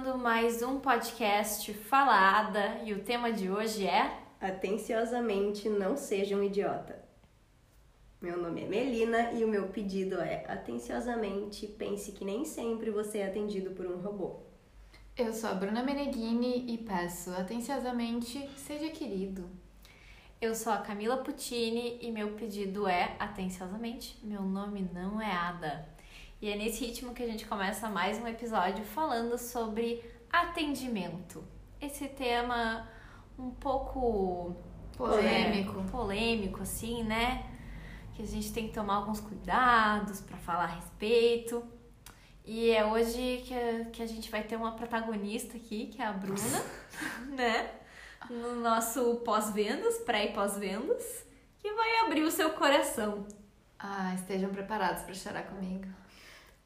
começando mais um podcast Falada e o tema de hoje é Atenciosamente não seja um idiota. Meu nome é Melina e o meu pedido é atenciosamente pense que nem sempre você é atendido por um robô. Eu sou a Bruna Meneghini e peço atenciosamente seja querido. Eu sou a Camila Puccini e meu pedido é atenciosamente meu nome não é Ada. E é nesse ritmo que a gente começa mais um episódio falando sobre atendimento. Esse tema um pouco Polêmico. é, polêmico assim, né? Que a gente tem que tomar alguns cuidados para falar a respeito. E é hoje que a, que a gente vai ter uma protagonista aqui, que é a Bruna, né? No nosso pós-vendas, pré e pós-vendas, que vai abrir o seu coração. Ah, estejam preparados para chorar comigo.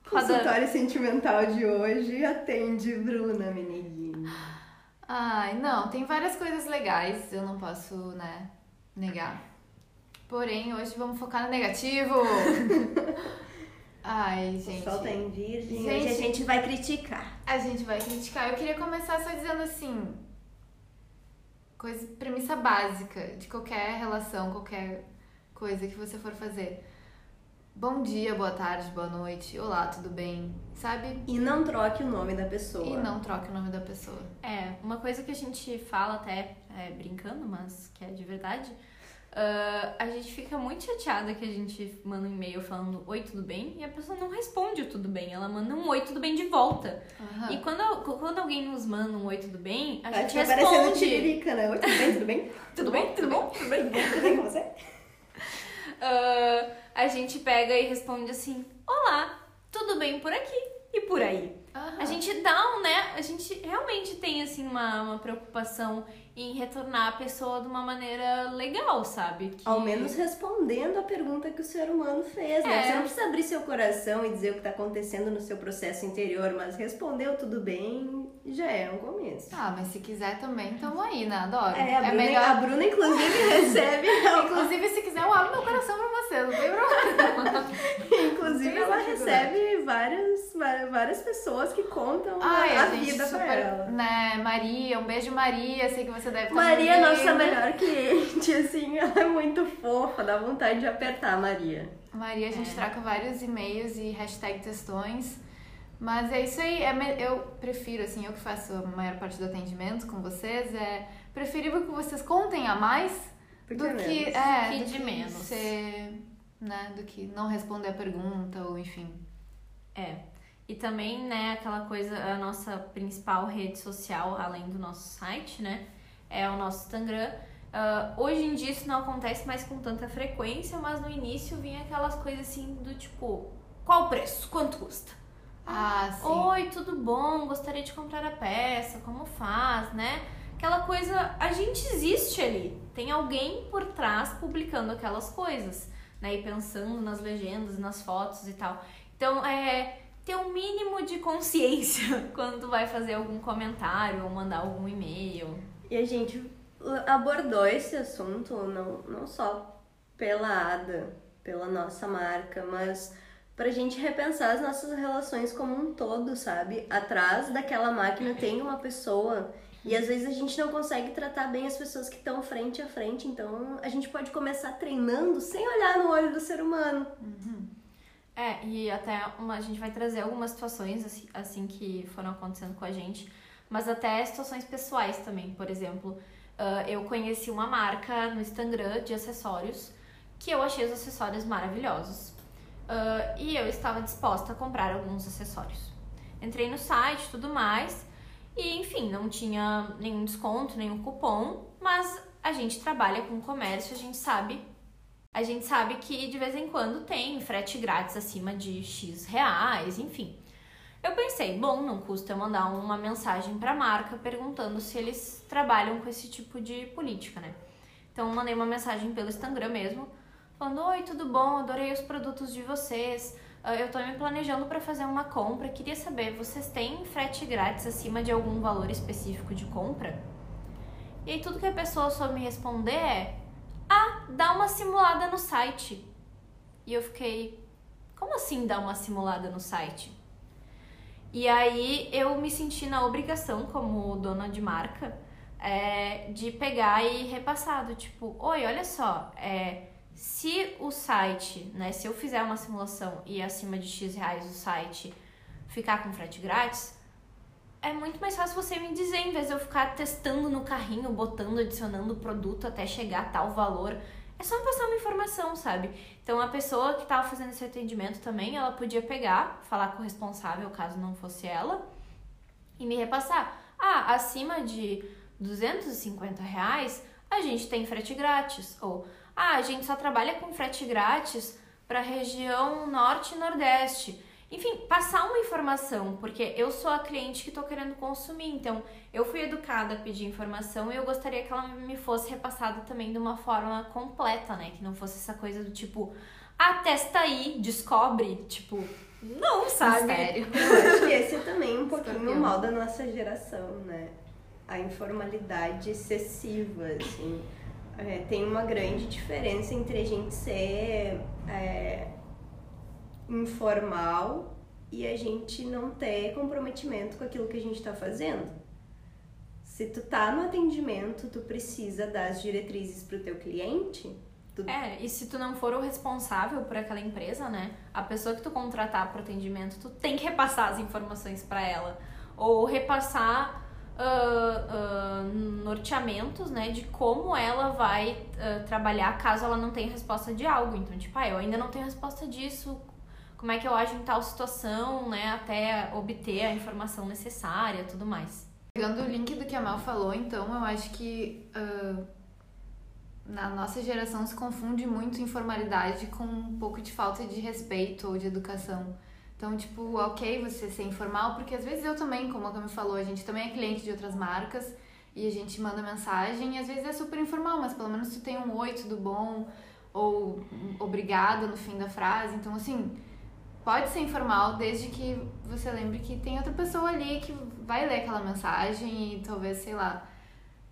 Consultório sentimental de hoje atende Bruna Meneghini. Ai, não, tem várias coisas legais, eu não posso, né, negar. Porém, hoje vamos focar no negativo. Ai, O gente. sol tá em virgem, Gente. hoje a gente vai criticar. A gente vai criticar. Eu queria começar só dizendo assim, coisa, premissa básica de qualquer relação, qualquer coisa que você for fazer. Bom dia, boa tarde, boa noite, olá, tudo bem? Sabe? E não troque o nome da pessoa. E não troque o nome da pessoa. É, uma coisa que a gente fala até é, brincando, mas que é de verdade. ah, a gente fica muito chateada que a gente manda um e-mail falando oi, tudo bem? E a pessoa não responde o tudo bem, ela manda um oi, tudo bem de volta. Aham. E quando, quando alguém nos manda um oi, tudo bem, a Tá gente tá parecendo responde. tiririca, né? Oi, tudo bem? Tudo bem? Tudo bem? Tudo bom? Tudo bem? Tudo bem com você? Ah, a gente pega e responde assim: Olá, tudo bem por aqui e por aí. Aham. A gente dá um, né? A gente realmente tem, assim, uma, uma preocupação em retornar a pessoa de uma maneira legal, sabe? Que- Ao menos respondendo a pergunta que o ser humano fez, né? É. Você não precisa abrir seu coração e dizer o que tá acontecendo no seu processo interior, mas respondeu tudo bem, já é um começo. Ah, mas se quiser também, tamo aí, né? Adoro. É, a, Bruna, melhor. a Bruna, inclusive, recebe. Inclusive, se quiser, eu abro meu coração pra você, não tem problema. inclusive, ela recebe várias, várias pessoas que contam Ai, a, a gente vida super, pra ela. né? Maria, um beijo, Maria. Sei que você deve estar Maria, me nossa melhor cliente, assim, ela é muito fofa, dá vontade de apertar a Maria. Maria, a gente É. troca vários e-mails e hashtag textões. Mas é isso aí, é me- eu prefiro, assim, eu que faço a maior parte do atendimento com vocês, é preferível que vocês contem a mais Por do que que, menos? é, Que do de que menos. ser, né, do que não responder a pergunta ou enfim. É. E também, né, aquela coisa, a nossa principal rede social, além do nosso site, né, é o nosso Instagram. Ah, hoje em dia isso não acontece mais com tanta frequência, mas no início vinha aquelas coisas assim do tipo, qual o preço? Quanto custa? Ah, sim. Oi, tudo bom? Gostaria de comprar a peça, como faz, né? Aquela coisa, a gente existe ali. Tem alguém por trás publicando aquelas coisas, né? E pensando nas legendas, nas fotos e tal. Então, é ter um mínimo de consciência quando vai fazer algum comentário ou mandar algum e-mail. E a gente abordou esse assunto não, não só pela ADA, pela nossa marca, mas pra gente repensar as nossas relações como um todo, sabe? Atrás daquela máquina tem uma pessoa e às vezes a gente não consegue tratar bem as pessoas que estão frente a frente, então a gente pode começar treinando sem olhar no olho do ser humano. É, e até uma, a gente vai trazer algumas situações assim, assim que foram acontecendo com a gente, mas até situações pessoais também. Por exemplo, ah, eu conheci uma marca no Instagram de acessórios que eu achei os acessórios maravilhosos. Ah, e eu estava disposta a comprar alguns acessórios. Entrei no site tudo mais, e enfim, não tinha nenhum desconto, nenhum cupom, mas a gente trabalha com comércio, a gente sabe a gente sabe que de vez em quando tem frete grátis acima de X reais, enfim. Eu pensei, bom, não custa eu mandar uma mensagem para a marca perguntando se eles trabalham com esse tipo de política, né? Então mandei uma mensagem pelo Instagram mesmo, falando: "Oi, tudo bom? Adorei os produtos de vocês. Ah, Eu tô me planejando para fazer uma compra. Queria saber, vocês têm frete grátis acima de algum valor específico de compra?" E aí tudo que a pessoa soube me responder é: "Ah, dá uma simulada no site". E eu fiquei: "Como assim dá uma simulada no site?" E aí eu me senti na obrigação, como dona de marca, é, de pegar e repassar do tipo, oi, olha só, é, se o site, né, se eu fizer uma simulação e acima de X reais o site ficar com frete grátis, é muito mais fácil você me dizer, em vez de eu ficar testando no carrinho, botando, adicionando o produto até chegar a tal valor. É só me passar uma informação, sabe? Então a pessoa que estava fazendo esse atendimento também, ela podia pegar, falar com o responsável, caso não fosse ela, e me repassar. Ah, acima de 250 reais, a gente tem frete grátis. Ou, ah, a gente só trabalha com frete grátis para a região norte e nordeste. Enfim, passar uma informação, porque eu sou a cliente que estou querendo consumir, então eu fui educada a pedir informação e eu gostaria que ela me fosse repassada também de uma forma completa, né? Que não fosse essa coisa do tipo, ah, testa aí, descobre, tipo, não, sabe? Sério. Eu acho que esse é também um pouquinho o mal da nossa geração, né? A informalidade excessiva, assim. É, tem uma grande diferença entre a gente ser é, informal e a gente não ter comprometimento com aquilo que a gente está fazendo. Se tu tá no atendimento, tu precisa dar as diretrizes pro teu cliente. Tu... É, e se tu não for o responsável por aquela empresa, né? A pessoa que tu contratar pro atendimento, tu tem que repassar as informações para ela. Ou repassar uh, uh, norteamentos, né? De como ela vai uh, trabalhar caso ela não tenha resposta de algo. Então, tipo, ah, eu ainda não tenho resposta disso, como é que eu ajo em tal situação, né, até obter a informação necessária, tudo mais. Pegando o link do que a Mal falou, então, eu acho que na nossa geração se confunde muito informalidade com um pouco de falta de respeito ou de educação. Então, tipo, ok você ser informal, porque às vezes eu também, como a Cami falou, a gente também é cliente de outras marcas e a gente manda mensagem e às vezes é super informal, mas pelo menos tu tem um oi, tudo bom, ou obrigada no fim da frase. Então, assim, pode ser informal, desde que você lembre que tem outra pessoa ali que vai ler aquela mensagem e talvez, sei lá,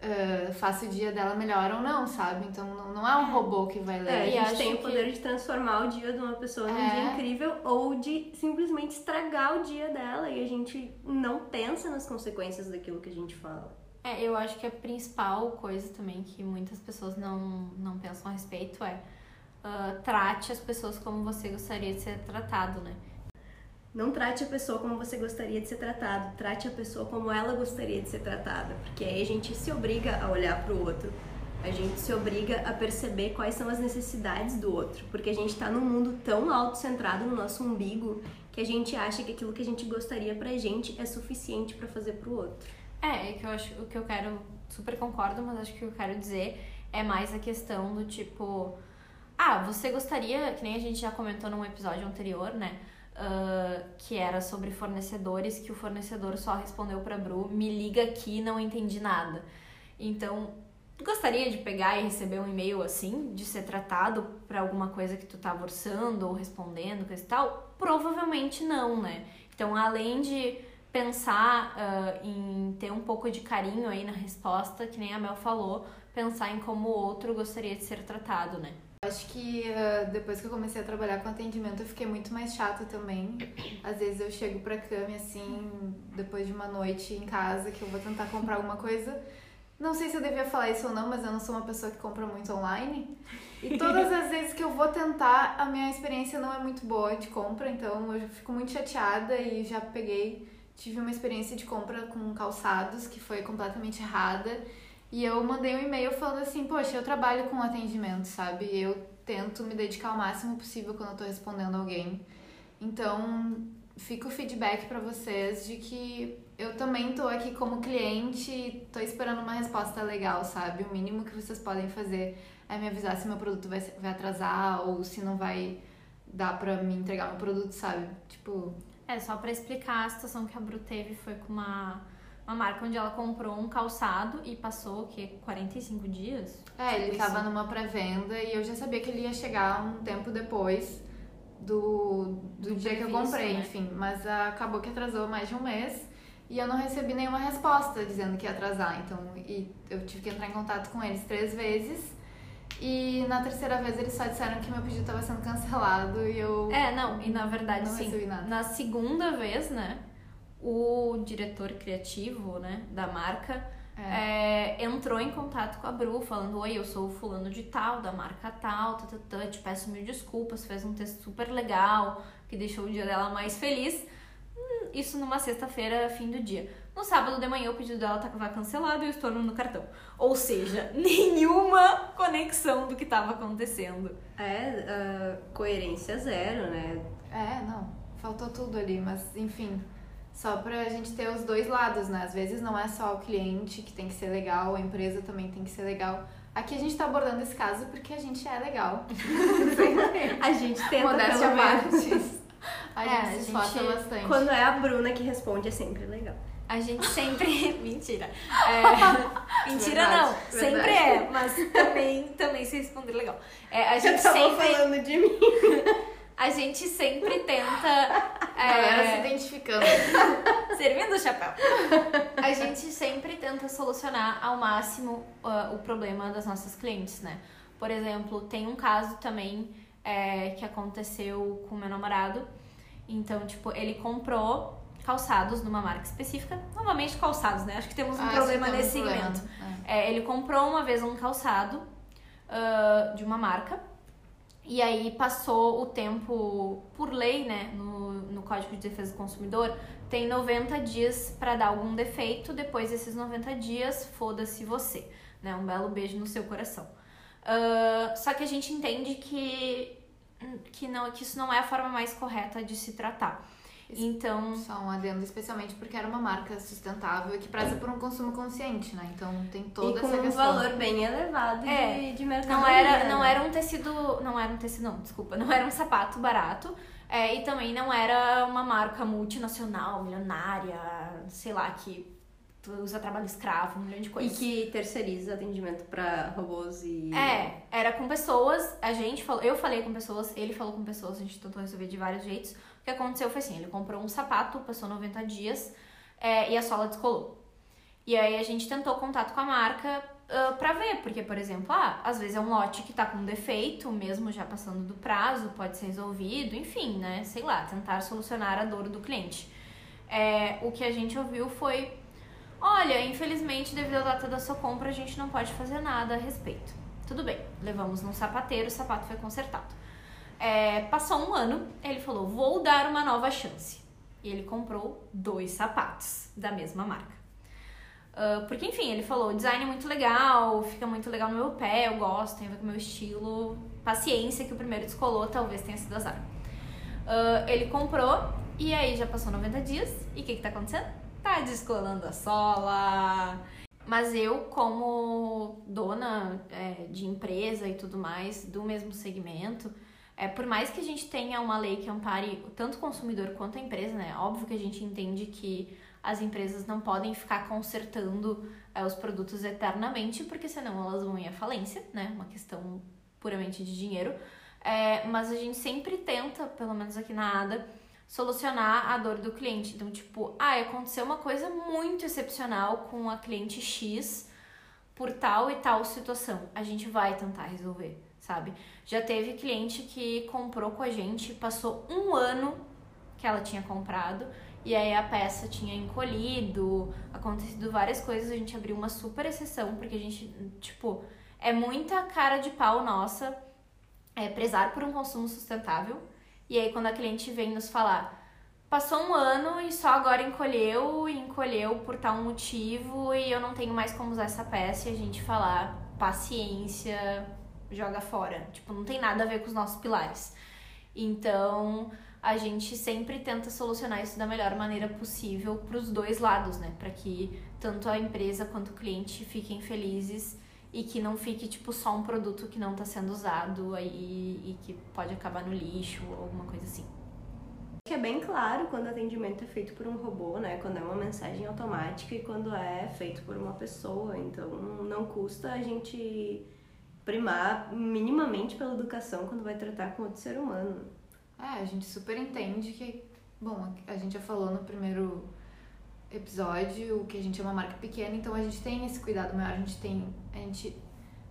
uh, faça o dia dela melhor ou não, sabe? Então não é um robô que vai ler. É, a gente tem o poder que... de transformar o dia de uma pessoa num é. dia incrível ou de simplesmente estragar o dia dela e a gente não pensa nas consequências daquilo que a gente fala. É, eu acho que a principal coisa também que muitas pessoas não, não pensam a respeito é uh, trate as pessoas como você gostaria de ser tratado, né? Não trate a pessoa como você gostaria de ser tratado, trate a pessoa como ela gostaria de ser tratada, porque aí a gente se obriga a olhar para o outro, a gente se obriga a perceber quais são as necessidades do outro, porque a gente está num mundo tão autocentrado no nosso umbigo que a gente acha que aquilo que a gente gostaria pra gente é suficiente para fazer pro outro. É, é que eu acho o que eu quero, super concordo, mas acho que o que eu quero dizer é mais a questão do tipo, ah, você gostaria, que nem a gente já comentou num episódio anterior, né? Uh, que era sobre fornecedores, que o fornecedor só respondeu pra Bru, me liga aqui, não entendi nada. Então, gostaria de pegar e receber um e-mail assim, de ser tratado para alguma coisa que tu tá orçando ou respondendo, coisa e tal? Provavelmente não, né? Então, além de pensar uh, em ter um pouco de carinho aí na resposta, que nem a Mel falou, pensar em como o outro gostaria de ser tratado, né? Acho que uh, depois que eu comecei a trabalhar com atendimento, eu fiquei muito mais chata também. Às vezes eu chego pra cama assim, depois de uma noite em casa, que eu vou tentar comprar alguma coisa. Não sei se eu devia falar isso ou não, mas eu não sou uma pessoa que compra muito online. E todas as vezes que eu vou tentar, a minha experiência não é muito boa de compra, então eu fico muito chateada e já peguei. Tive uma experiência de compra com calçados que foi completamente errada e eu mandei um e-mail falando assim, poxa, eu trabalho com atendimento, sabe? Eu tento me dedicar o máximo possível quando eu tô respondendo alguém. Então, fica o feedback para vocês de que eu também tô aqui como cliente, tô esperando uma resposta legal, sabe? O mínimo que vocês podem fazer é me avisar se meu produto vai, vai atrasar ou se não vai dar pra me entregar meu produto, sabe? Tipo. É, só para explicar a situação que a Bru teve foi com uma uma marca onde ela comprou um calçado e passou o quê? 45 dias? É, ele estava numa pré-venda e eu já sabia que ele ia chegar um tempo depois do, do, do dia que eu comprei, né? enfim. Mas acabou que atrasou mais de um mês e eu não recebi nenhuma resposta dizendo que ia atrasar. Então, e eu tive que entrar em contato com eles três vezes. E na terceira vez eles só disseram que meu pedido estava sendo cancelado e eu. É, não, e na verdade, sim. Na segunda vez, né? O diretor criativo, né, da marca, é, entrou em contato com a Bru, falando: Oi, eu sou o fulano de tal, da marca tal, tá, tá, tá, te peço mil desculpas, fez um texto super legal, que deixou o dia dela mais feliz. Hum, Isso numa sexta-feira, fim do dia. No sábado de manhã, o pedido dela tava cancelado e o estorno no cartão. Ou seja, nenhuma conexão do que estava acontecendo. É, ah, coerência zero, né? É, não. Faltou tudo ali, mas enfim. Só pra gente ter os dois lados, né? Às vezes não é só o cliente que tem que ser legal, a empresa também tem que ser legal. Aqui a gente tá abordando esse caso porque a gente é legal. A gente tenta Modéstia pelo menos. parte. A É, gente a se esforça gente- bastante. Quando é a Bruna que responde, é sempre legal. A gente sempre. Mentira. É, Mentira Verdade, não. Sempre é, mas também, também se responder legal. É, a gente Eu tava sempre. falando de mim. A gente sempre tenta. A galera se É, identificando. servindo o chapéu. A gente sempre tenta solucionar ao máximo ah, o problema das nossas clientes, né? Por exemplo, tem um caso também é, que aconteceu com o meu namorado. Então, tipo, ele comprou calçados numa marca específica. Novamente calçados, né? Acho que temos um Ah, problema nesse problema. segmento. É. É, ele comprou uma vez um calçado ah, de uma marca e aí passou o tempo, por lei, né, no, no Código de Defesa do Consumidor, tem 90 dias para dar algum defeito, depois desses 90 dias, foda-se você, né, um belo beijo no seu coração. Ah, só que a gente entende que, que, não, que isso não é a forma mais correta de se tratar. Então, Só um adendo, especialmente porque era uma marca sustentável e que preza por um consumo consciente, né? Então tem toda e com essa um questão. valor bem elevado É, de, de mercadoria. Não era, né? não era um tecido. Não era um tecido, não, desculpa. Não era um sapato barato. é, e também não era uma marca multinacional, milionária, sei lá, que usa trabalho escravo, um milhão de E coisas. que terceiriza atendimento pra robôs e. É, era com pessoas, a gente falou, eu falei com pessoas, ele falou com pessoas, a gente tentou resolver de vários jeitos. O que aconteceu foi assim, ele comprou um sapato, passou 90 dias é, e a sola descolou. E aí a gente tentou contato com a marca ah, pra ver, porque, por exemplo, ah, às vezes é um lote que tá com defeito, mesmo já passando do prazo, pode ser resolvido, enfim, né? Sei lá, tentar solucionar a dor do cliente. É, o que a gente ouviu foi: olha, infelizmente, devido à data da sua compra, a gente não pode fazer nada a respeito. Tudo bem, levamos num sapateiro, o sapato foi consertado. É, passou um ano, ele falou: vou dar uma nova chance. E ele comprou dois sapatos da mesma marca. Ah, porque, enfim, ele falou: o design é muito legal, fica muito legal no meu pé, eu gosto, tem a ver com o meu estilo. Paciência que o primeiro descolou, talvez tenha sido azar. Ah, ele comprou e aí já passou 90 dias. E o que, que tá acontecendo? Tá descolando a sola. Mas eu, como dona é, de empresa e tudo mais, do mesmo segmento, é, por mais que a gente tenha uma lei que ampare tanto o consumidor quanto a empresa, né? Óbvio que a gente entende que as empresas não podem ficar consertando é, os produtos eternamente, porque senão elas vão ir à falência, né? Uma questão puramente de dinheiro. É, mas a gente sempre tenta, pelo menos aqui na ADA, solucionar a dor do cliente. Então, tipo, ah, aconteceu uma coisa muito excepcional com a cliente X por tal e tal situação. A gente vai tentar resolver, sabe? Já teve cliente que comprou com a gente, passou um ano que ela tinha comprado e aí a peça tinha encolhido, acontecido várias coisas, a gente abriu uma super exceção, porque a gente, tipo, é muita cara de pau nossa é, prezar por um consumo sustentável. E aí quando a cliente vem nos falar, passou um ano e só agora encolheu, e encolheu por tal motivo e eu não tenho mais como usar essa peça, e a gente falar, paciência, joga fora. Tipo, não tem nada a ver com os nossos pilares. Então, a gente sempre tenta solucionar isso da melhor maneira possível para os dois lados, né? Para que tanto a empresa quanto o cliente fiquem felizes e que não fique tipo só um produto que não está sendo usado aí e que pode acabar no lixo ou alguma coisa assim. Que é bem claro quando o atendimento é feito por um robô, né? Quando é uma mensagem automática e quando é feito por uma pessoa. Então não custa a gente primar minimamente pela educação quando vai tratar com outro ser humano. É, a gente super entende que, bom, a gente já falou no primeiro episódio que a gente é uma marca pequena, então a gente tem esse cuidado maior, a gente tem, a gente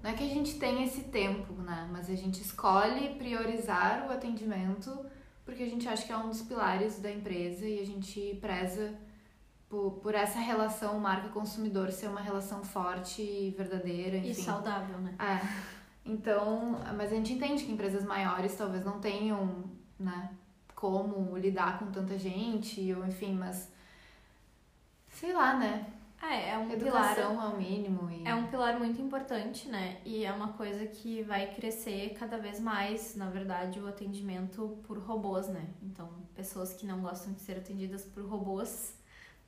não é que a gente tem esse tempo, né, mas a gente escolhe priorizar o atendimento porque a gente acha que é um dos pilares da empresa e a gente preza por, por essa relação marca-consumidor ser uma relação forte e verdadeira, enfim. E saudável, né? É. Então, mas a gente entende que empresas maiores talvez não tenham, né, como lidar com tanta gente, ou enfim, mas sei lá, né? É, é um Educação pilar. ao mínimo. E... É um pilar muito importante, né? E é uma coisa que vai crescer cada vez mais, na verdade, o atendimento por robôs, né? Então, pessoas que não gostam de ser atendidas por robôs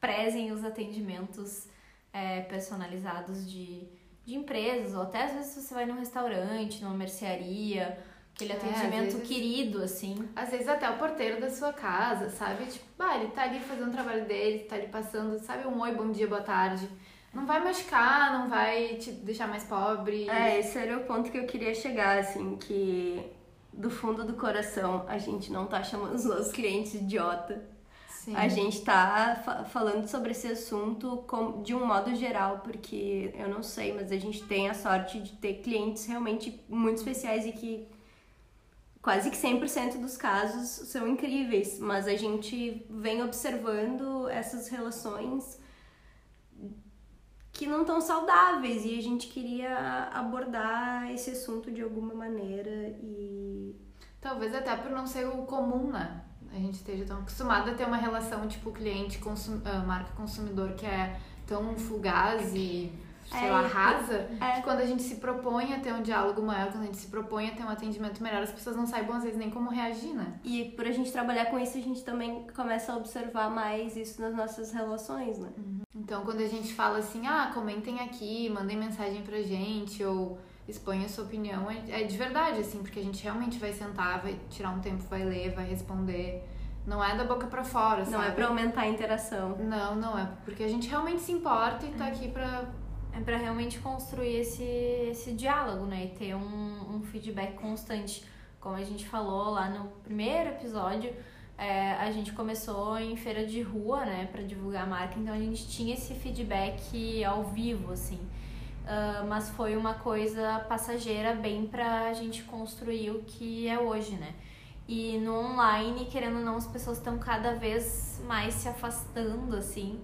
prezem os atendimentos é, personalizados de de empresas, ou até às vezes você vai num restaurante, numa mercearia, aquele É, atendimento às vezes- querido, assim. Às vezes até o porteiro da sua casa, sabe? Tipo, bah, ele tá ali fazendo o trabalho dele, tá ali passando, sabe? Um oi, bom dia, boa tarde. Não vai machucar, não vai te deixar mais pobre. É, esse era o ponto que eu queria chegar, assim, que do fundo do coração a gente não tá chamando os nossos clientes de idiota. Sim. A gente tá fa- falando sobre esse assunto com- de um modo geral, porque eu não sei, mas a gente tem a sorte de ter clientes realmente muito especiais e que quase que 100% dos casos são incríveis, mas a gente vem observando essas relações que não estão saudáveis e a gente queria abordar esse assunto de alguma maneira e Talvez até por não ser o comum, né? A gente esteja tão acostumado a ter uma relação tipo cliente consum... ah, marca consumidor que é tão fugaz e sei É, lá, rasa, é. que quando a gente se propõe a ter um diálogo maior, quando a gente se propõe a ter um atendimento melhor, as pessoas não saibam às vezes nem como reagir, né? E por a gente trabalhar com isso, a gente também começa a observar mais isso nas nossas relações, né? Então, quando a gente fala assim, ah, comentem aqui, mandem mensagem pra gente, ou exponha sua opinião, é, é de verdade, assim, porque a gente realmente vai sentar, vai tirar um tempo, vai ler, vai responder. Não é da boca pra fora, Não é sabe? pra aumentar a interação. Não, não é, porque a gente realmente se importa e tá aqui pra. É pra realmente construir esse, esse diálogo, né? E ter um, um feedback constante. Como a gente falou lá no primeiro episódio, é, a gente começou em feira de rua, né? Pra divulgar a marca, então a gente tinha esse feedback ao vivo, assim. Ah, mas foi uma coisa passageira bem pra gente construir o que é hoje, né? E no online, querendo ou não, as pessoas estão cada vez mais se afastando, assim,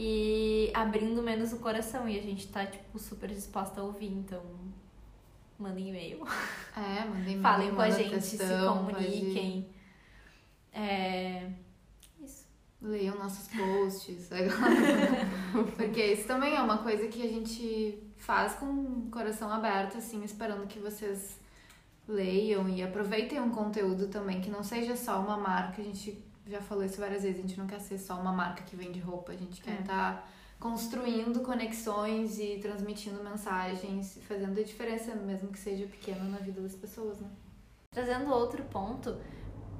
e abrindo menos o coração. E a gente tá, tipo, super disposta a ouvir, então mandem e-mail. É, mandem e-mail, Falem com a gente, se textão, pode- comuniquem. É. Isso. Leiam nossos posts. Porque isso também é uma coisa que a gente faz com o coração aberto, assim, esperando que vocês leiam e aproveitem um conteúdo também, que não seja só uma marca. A gente já falou isso várias vezes, a gente não quer ser só uma marca que vende roupa, a gente quer É. estar construindo conexões e transmitindo mensagens, fazendo a diferença, mesmo que seja pequena, na vida das pessoas, né? Trazendo outro ponto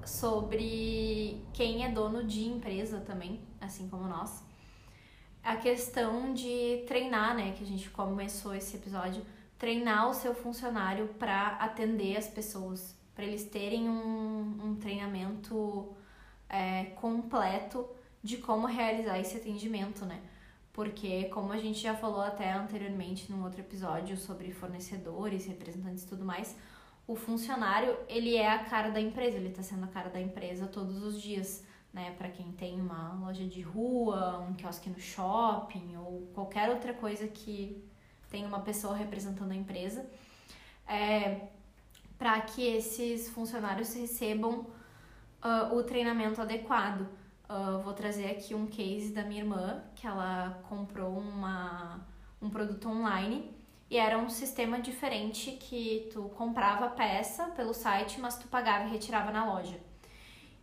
sobre quem é dono de empresa também, assim como nós. A questão de treinar, né, que a gente começou esse episódio, treinar o seu funcionário para atender as pessoas, para eles terem um, um treinamento é, completo de como realizar esse atendimento, né? Porque, como a gente já falou até anteriormente num outro episódio sobre fornecedores, representantes e tudo mais, o funcionário, ele é a cara da empresa, ele tá sendo a cara da empresa todos os dias, né? Para quem tem uma loja de rua, um quiosque no shopping ou qualquer outra coisa que tem uma pessoa representando a empresa, é, para que esses funcionários recebam ah, o treinamento adequado. Ah, vou trazer aqui um case da minha irmã, que ela comprou uma, um produto online e era um sistema diferente que tu comprava a peça pelo site, mas tu pagava e retirava na loja.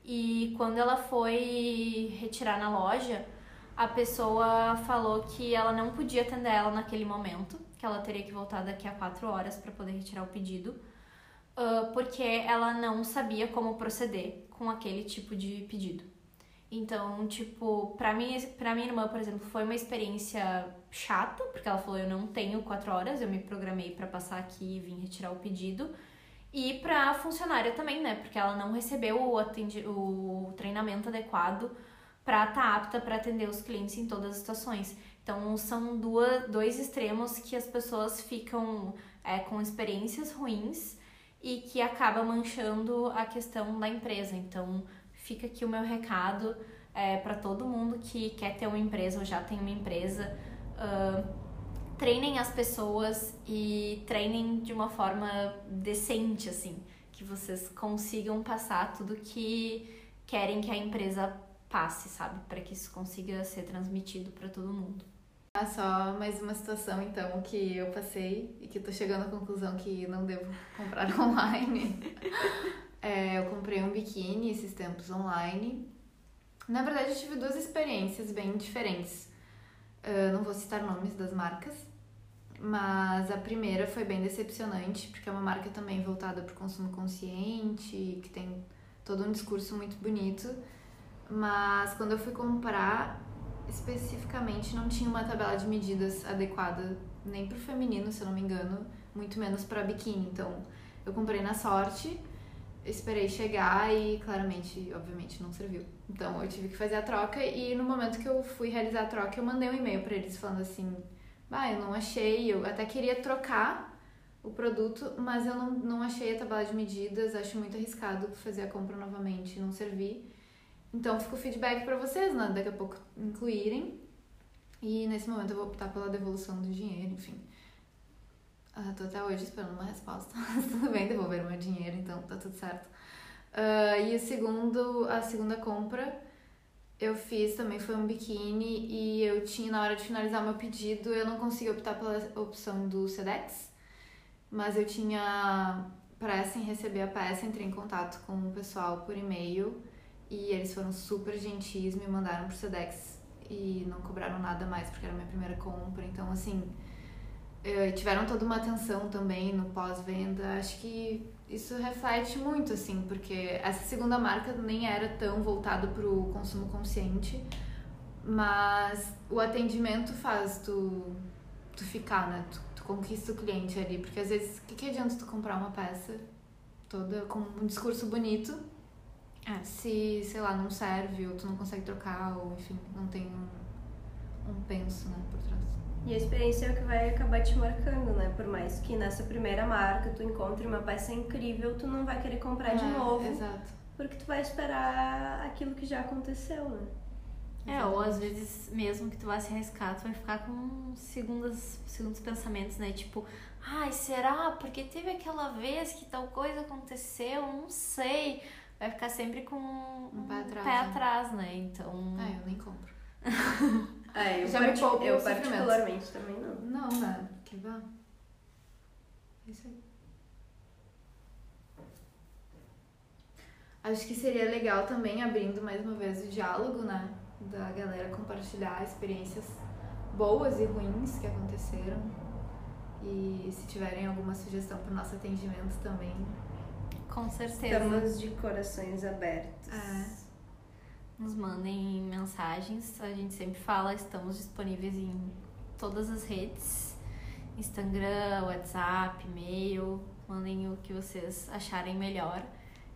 E quando ela foi retirar na loja, a pessoa falou que ela não podia atender ela naquele momento, que ela teria que voltar daqui a quatro horas para poder retirar o pedido, ah, porque ela não sabia como proceder com aquele tipo de pedido. Então, tipo, pra, mim, pra minha irmã, por exemplo, foi uma experiência chata, porque ela falou: eu não tenho quatro horas, eu me programei pra passar aqui e vim retirar o pedido. E pra funcionária também, né? Porque ela não recebeu o, atendi o treinamento adequado pra estar apta pra atender os clientes em todas as situações. Então, são duas, dois extremos que as pessoas ficam é, com experiências ruins e que acaba manchando a questão da empresa. Então, fica aqui o meu recado. é, para todo mundo que quer ter uma empresa ou já tem uma empresa. Uh, treinem as pessoas e treinem de uma forma decente, assim, que vocês consigam passar tudo que querem que a empresa passe, sabe? Para que isso consiga ser transmitido para todo mundo. Ah, só mais uma situação então que eu passei e que tô chegando à conclusão que não devo comprar online. é, eu comprei um biquíni esses tempos online. Na verdade, eu tive duas experiências bem diferentes. Uh, não vou citar nomes das marcas, mas a primeira foi bem decepcionante, porque é uma marca também voltada para o consumo consciente, que tem todo um discurso muito bonito. Mas quando eu fui comprar, especificamente não tinha uma tabela de medidas adequada nem para o feminino, se eu não me engano, muito menos para biquíni. Então, eu comprei na sorte, esperei chegar e claramente, obviamente, não serviu. Então, eu tive que fazer a troca e no momento que eu fui realizar a troca, eu mandei um e-mail para eles falando assim: "Ah, eu não achei, eu até queria trocar o produto, mas eu não, não achei a tabela de medidas, acho muito arriscado fazer a compra novamente não servir. Então fica o feedback para vocês, né? Daqui a pouco incluírem. E nesse momento eu vou optar pela devolução do dinheiro, enfim. Uh, tô até hoje esperando uma resposta, tudo bem, devolver meu dinheiro, então tá tudo certo. Uh, e o segundo, a segunda compra eu fiz também foi um biquíni e eu tinha, na hora de finalizar meu pedido, eu não consegui optar pela opção do Sedex, mas eu tinha pressa em receber a peça, entrei em contato com o pessoal por e-mail e eles foram super gentis, me mandaram pro Sedex e não cobraram nada mais porque era minha primeira compra. Então, assim, eh, tiveram toda uma atenção também no pós-venda. Acho que isso reflete muito, assim, porque essa segunda marca nem era tão voltada pro consumo consciente, mas o atendimento faz tu, tu ficar, né? Tu, tu conquista o cliente ali, porque às vezes, o que, que adianta tu comprar uma peça toda com um discurso bonito é. Se, sei lá, não serve, ou tu não consegue trocar, ou enfim, não tem um, um penso, né, por trás. E a experiência é o que vai acabar te marcando, né? Por mais que nessa primeira marca tu encontre uma peça incrível, tu não vai querer comprar é, de novo. Exato. Porque tu vai esperar aquilo que já aconteceu, né? É, ou às vezes mesmo que tu vá se arriscar, tu vai ficar com segundos, segundos pensamentos, né? Tipo, ai, será? Porque teve aquela vez que tal coisa aconteceu, não sei vai ficar sempre com um pé atrás, pé né? atrás né? Então. É, eu nem compro. é, eu, Já part... me eu particularmente também não. Não, né? Que vá. É isso aí. Acho que seria legal também, abrindo mais uma vez o diálogo, né? Da galera compartilhar experiências boas e ruins que aconteceram. E se tiverem alguma sugestão para o nosso atendimento também, com certeza. Estamos de corações abertos. É. Nos mandem mensagens, a gente sempre fala, estamos disponíveis em todas as redes. Instagram, WhatsApp, e-mail, mandem o que vocês acharem melhor.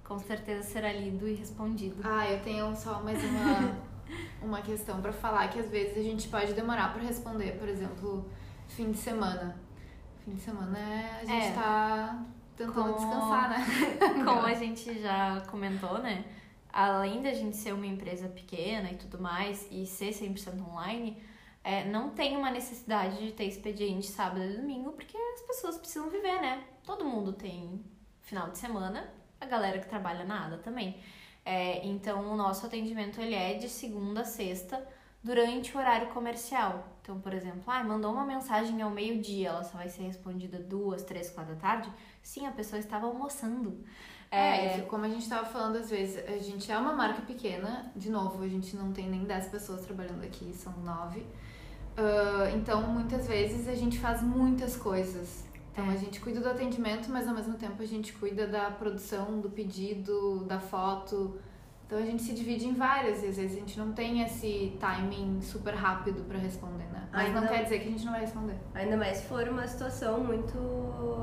Com certeza será lido e respondido. Ah, eu tenho só mais uma, uma questão para falar que às vezes a gente pode demorar para responder, por exemplo, fim de semana. Fim de semana é, a gente é. tá tentando descansar, né? Como a gente já comentou, né? Além da gente ser uma empresa pequena e tudo mais, e ser 100% online, é, não tem uma necessidade de ter expediente sábado e domingo, porque as pessoas precisam viver, né? Todo mundo tem final de semana, a galera que trabalha nada também. É, então, o nosso atendimento ele é de segunda a sexta, durante o horário comercial. Então, por exemplo, ah, mandou uma mensagem ao meio-dia, ela só vai ser respondida duas, três, quatro da tarde. Sim, a pessoa estava almoçando. É, é como a gente estava falando às vezes, a gente é uma marca pequena, de novo, a gente não tem nem 10 pessoas trabalhando aqui, são nove. Uh, então, muitas vezes a gente faz muitas coisas. Então, é. a gente cuida do atendimento, mas ao mesmo tempo a gente cuida da produção, do pedido, da foto, então a gente se divide em várias e às vezes a gente não tem esse timing super rápido para responder, né? Mas ainda, não quer dizer que a gente não vai responder. Ainda mais se for uma situação muito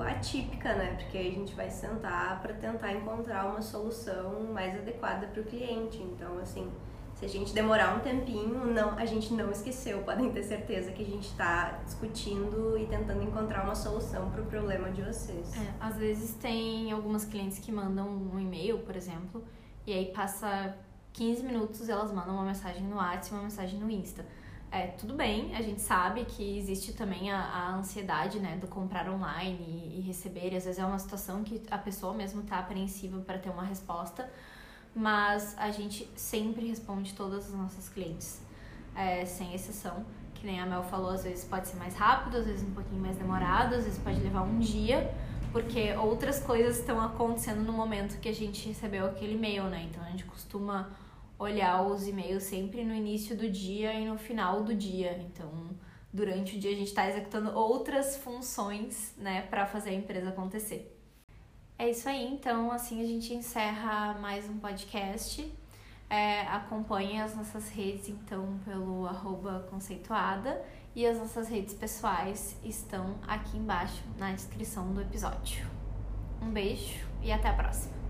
atípica, né? Porque aí a gente vai sentar para tentar encontrar uma solução mais adequada para o cliente. Então, assim, se a gente demorar um tempinho, não, a gente não esqueceu. Podem ter certeza que a gente está discutindo e tentando encontrar uma solução para o problema de vocês. É, às vezes tem algumas clientes que mandam um e-mail, por exemplo, e aí passa 15 minutos elas mandam uma mensagem no WhatsApp uma mensagem no Insta. É, tudo bem, a gente sabe que existe também a, a ansiedade, né, do comprar online e, e, receber, e às vezes é uma situação que a pessoa mesmo tá apreensiva para ter uma resposta, mas a gente sempre responde todas as nossas clientes, é, sem exceção. Que nem a Mel falou, às vezes pode ser mais rápido, às vezes um pouquinho mais demorado, às vezes pode levar um dia, porque outras coisas estão acontecendo no momento que a gente recebeu aquele e-mail, né? Então a gente costuma olhar os e-mails sempre no início do dia e no final do dia. Então, durante o dia a gente está executando outras funções, né, para fazer a empresa acontecer. É isso aí, então assim a gente encerra mais um podcast. É, acompanhe as nossas redes então pelo arroba conceituada e as nossas redes pessoais estão aqui embaixo na descrição do episódio. Um beijo e até a próxima!